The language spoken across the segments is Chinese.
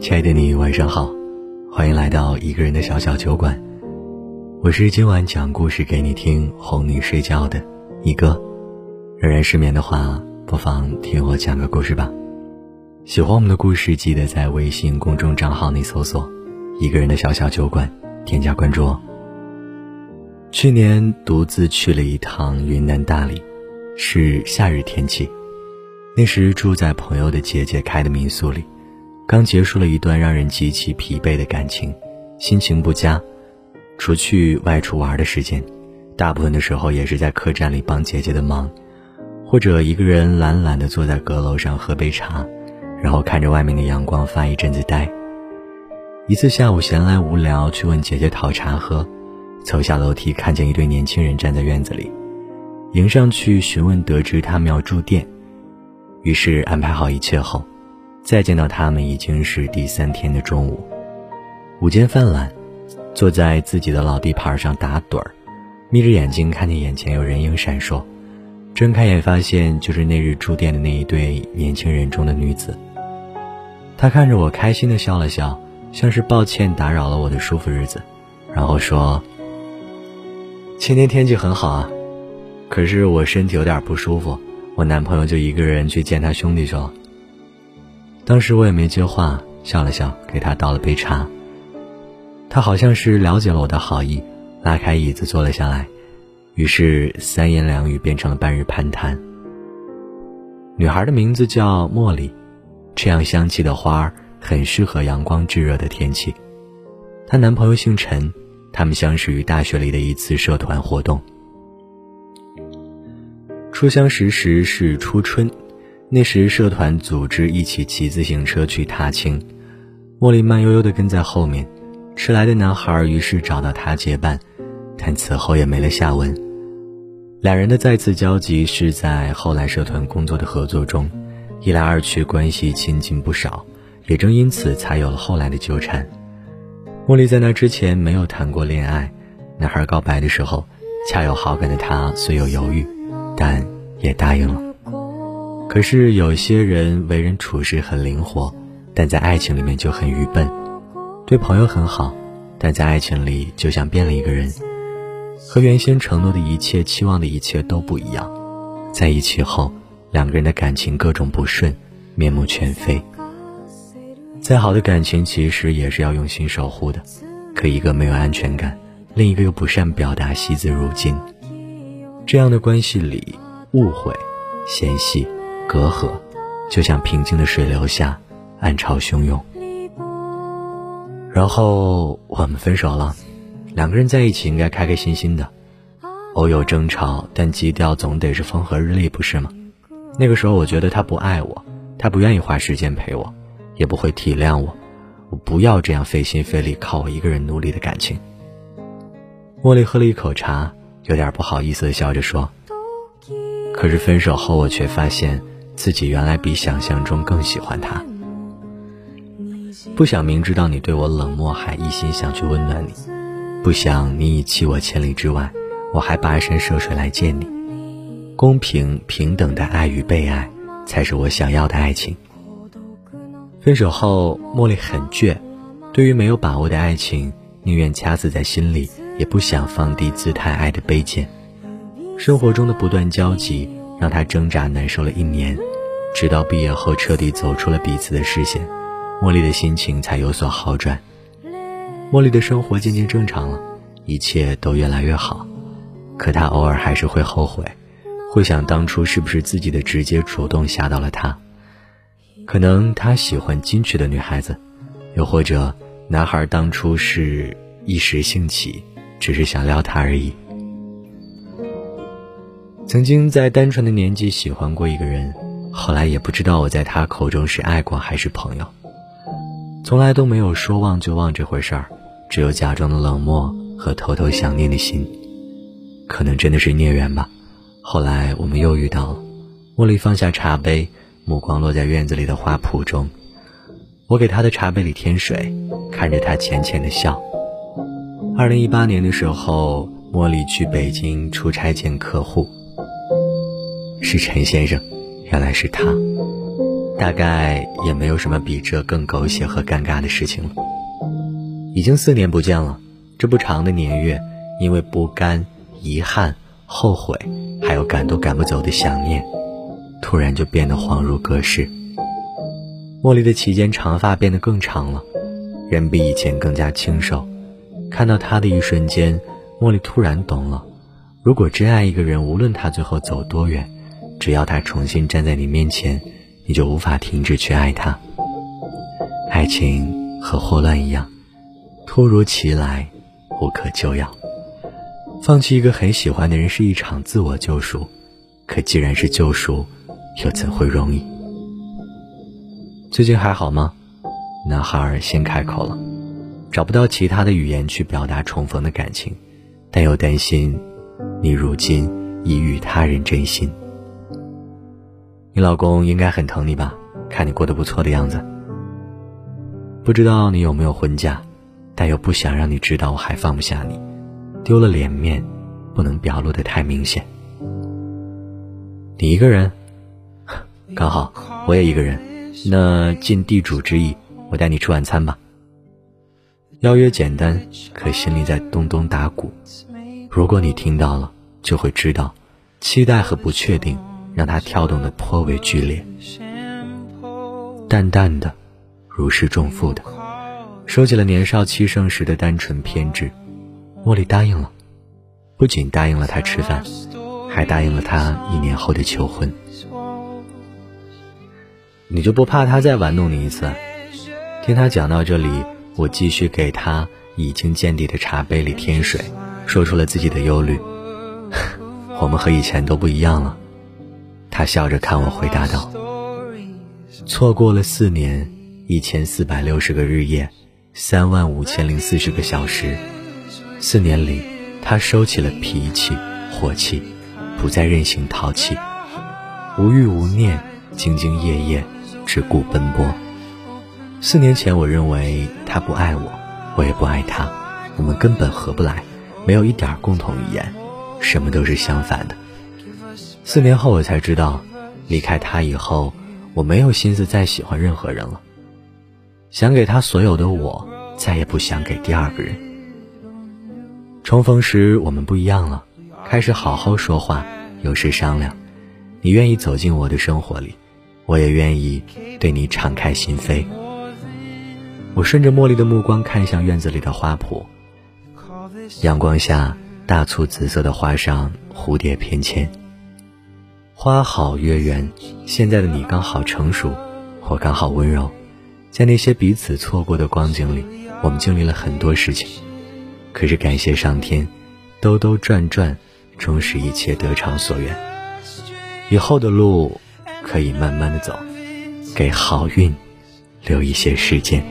亲爱的你，晚上好，欢迎来到一个人的小小酒馆。我是今晚讲故事给你听、哄你睡觉的一哥。仍然失眠的话，不妨听我讲个故事吧。喜欢我们的故事，记得在微信公众账号内搜索“一个人的小小酒馆”，添加关注哦。去年独自去了一趟云南大理，是夏日天气，那时住在朋友的姐姐开的民宿里。刚结束了一段让人极其疲惫的感情，心情不佳。除去外出玩的时间，大部分的时候也是在客栈里帮姐姐的忙，或者一个人懒懒地坐在阁楼上喝杯茶，然后看着外面的阳光发一阵子呆。一次下午闲来无聊，去问姐姐讨茶喝，走下楼梯看见一对年轻人站在院子里，迎上去询问，得知他们要住店，于是安排好一切后。再见到他们已经是第三天的中午，午间泛懒，坐在自己的老地盘上打盹儿，眯着眼睛看见眼前有人影闪烁，睁开眼发现就是那日住店的那一对年轻人中的女子。他看着我开心的笑了笑，像是抱歉打扰了我的舒服日子，然后说：“今天天气很好啊，可是我身体有点不舒服，我男朋友就一个人去见他兄弟去了。”当时我也没接话，笑了笑，给他倒了杯茶。他好像是了解了我的好意，拉开椅子坐了下来，于是三言两语变成了半日攀谈。女孩的名字叫茉莉，这样香气的花很适合阳光炙热的天气。她男朋友姓陈，他们相识于大学里的一次社团活动。初相识时是初春。那时，社团组织一起骑自行车去踏青，茉莉慢悠悠地跟在后面。迟来的男孩于是找到她结伴，但此后也没了下文。两人的再次交集是在后来社团工作的合作中，一来二去关系亲近不少，也正因此才有了后来的纠缠。茉莉在那之前没有谈过恋爱，男孩告白的时候，恰有好感的她虽有犹豫，但也答应了。可是有些人为人处事很灵活，但在爱情里面就很愚笨。对朋友很好，但在爱情里就像变了一个人，和原先承诺的一切、期望的一切都不一样。在一起后，两个人的感情各种不顺，面目全非。再好的感情其实也是要用心守护的，可一个没有安全感，另一个又不善表达，惜字如金，这样的关系里，误会、嫌隙。隔阂，就像平静的水流下，暗潮汹涌。然后我们分手了，两个人在一起应该开开心心的，偶有争吵，但基调总得是风和日丽，不是吗？那个时候我觉得他不爱我，他不愿意花时间陪我，也不会体谅我，我不要这样费心费力靠我一个人努力的感情。茉莉喝了一口茶，有点不好意思的笑着说：“可是分手后，我却发现。”自己原来比想象中更喜欢他，不想明知道你对我冷漠，还一心想去温暖你；不想你已弃我千里之外，我还跋山涉水来见你。公平平等的爱与被爱，才是我想要的爱情。分手后，茉莉很倔，对于没有把握的爱情，宁愿掐死在心里，也不想放低姿态爱的卑贱。生活中的不断交集，让他挣扎难受了一年。直到毕业后彻底走出了彼此的视线，茉莉的心情才有所好转。茉莉的生活渐渐正常了，一切都越来越好。可她偶尔还是会后悔，会想当初是不是自己的直接主动吓到了他。可能她喜欢矜持的女孩子，又或者男孩当初是一时兴起，只是想撩她而已。曾经在单纯的年纪喜欢过一个人。后来也不知道我在他口中是爱过还是朋友，从来都没有说忘就忘这回事儿，只有假装的冷漠和偷偷想念的心，可能真的是孽缘吧。后来我们又遇到了，茉莉放下茶杯，目光落在院子里的花圃中，我给她的茶杯里添水，看着她浅浅的笑。二零一八年的时候，茉莉去北京出差见客户，是陈先生。原来是他，大概也没有什么比这更狗血和尴尬的事情了。已经四年不见了，这不长的年月，因为不甘、遗憾、后悔，还有赶都赶不走的想念，突然就变得恍如隔世。茉莉的齐肩长发变得更长了，人比以前更加清瘦。看到他的一瞬间，茉莉突然懂了：如果真爱一个人，无论他最后走多远，只要他重新站在你面前，你就无法停止去爱他。爱情和霍乱一样，突如其来，无可救药。放弃一个很喜欢的人是一场自我救赎，可既然是救赎，又怎会容易？最近还好吗？男孩先开口了，找不到其他的语言去表达重逢的感情，但又担心你如今已与他人真心。你老公应该很疼你吧？看你过得不错的样子。不知道你有没有婚假，但又不想让你知道我还放不下你，丢了脸面，不能表露的太明显。你一个人？刚好我也一个人。那尽地主之谊，我带你吃晚餐吧。邀约简单，可心里在咚咚打鼓。如果你听到了，就会知道，期待和不确定让他跳动的颇为剧烈。淡淡的，如释重负的，收起了年少气盛时的单纯偏执。茉莉答应了，不仅答应了他吃饭，还答应了他一年后的求婚。你就不怕他再玩弄你一次？听他讲到这里，我继续给他已经见底的茶杯里添水，说出了自己的忧虑。我们和以前都不一样了。他笑着看我，回答道：“错过了四年，一千四百六十个日夜，三万五千零四十个小时。四年里，他收起了脾气、火气，不再任性淘气，无欲无念，兢兢业业。”只顾奔波。四年前，我认为他不爱我，我也不爱他，我们根本合不来，没有一点共同语言，什么都是相反的。四年后，我才知道，离开他以后，我没有心思再喜欢任何人了。想给他所有的我，再也不想给第二个人。重逢时，我们不一样了，开始好好说话，有事商量。你愿意走进我的生活里。我也愿意对你敞开心扉。我顺着茉莉的目光看向院子里的花圃，阳光下大簇紫色的花上蝴蝶翩跹。花好月圆，现在的你刚好成熟，我刚好温柔。在那些彼此错过的光景里，我们经历了很多事情。可是感谢上天，兜兜转转，终使一切得偿所愿。以后的路。可以慢慢的走，给好运留一些时间。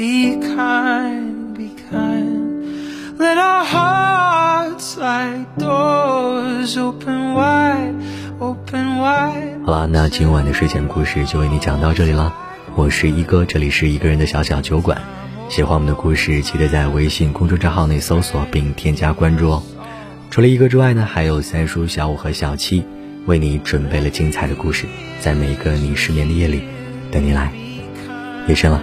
Be kind, be kind. Let our hearts like doors open wide, open wide. 好了，那今晚的睡前故事就为你讲到这里了。我是一哥，这里是一个人的小小酒馆。喜欢我们的故事，记得在微信公众账号内搜索并添加关注哦。除了一哥之外呢，还有三叔、小五和小七为你准备了精彩的故事，在每一个你失眠的夜里等你来。夜深了，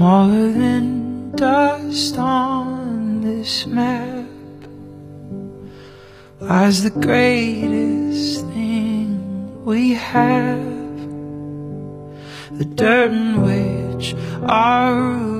Smaller than dust on this map lies the greatest thing we have. The dirt in which our roots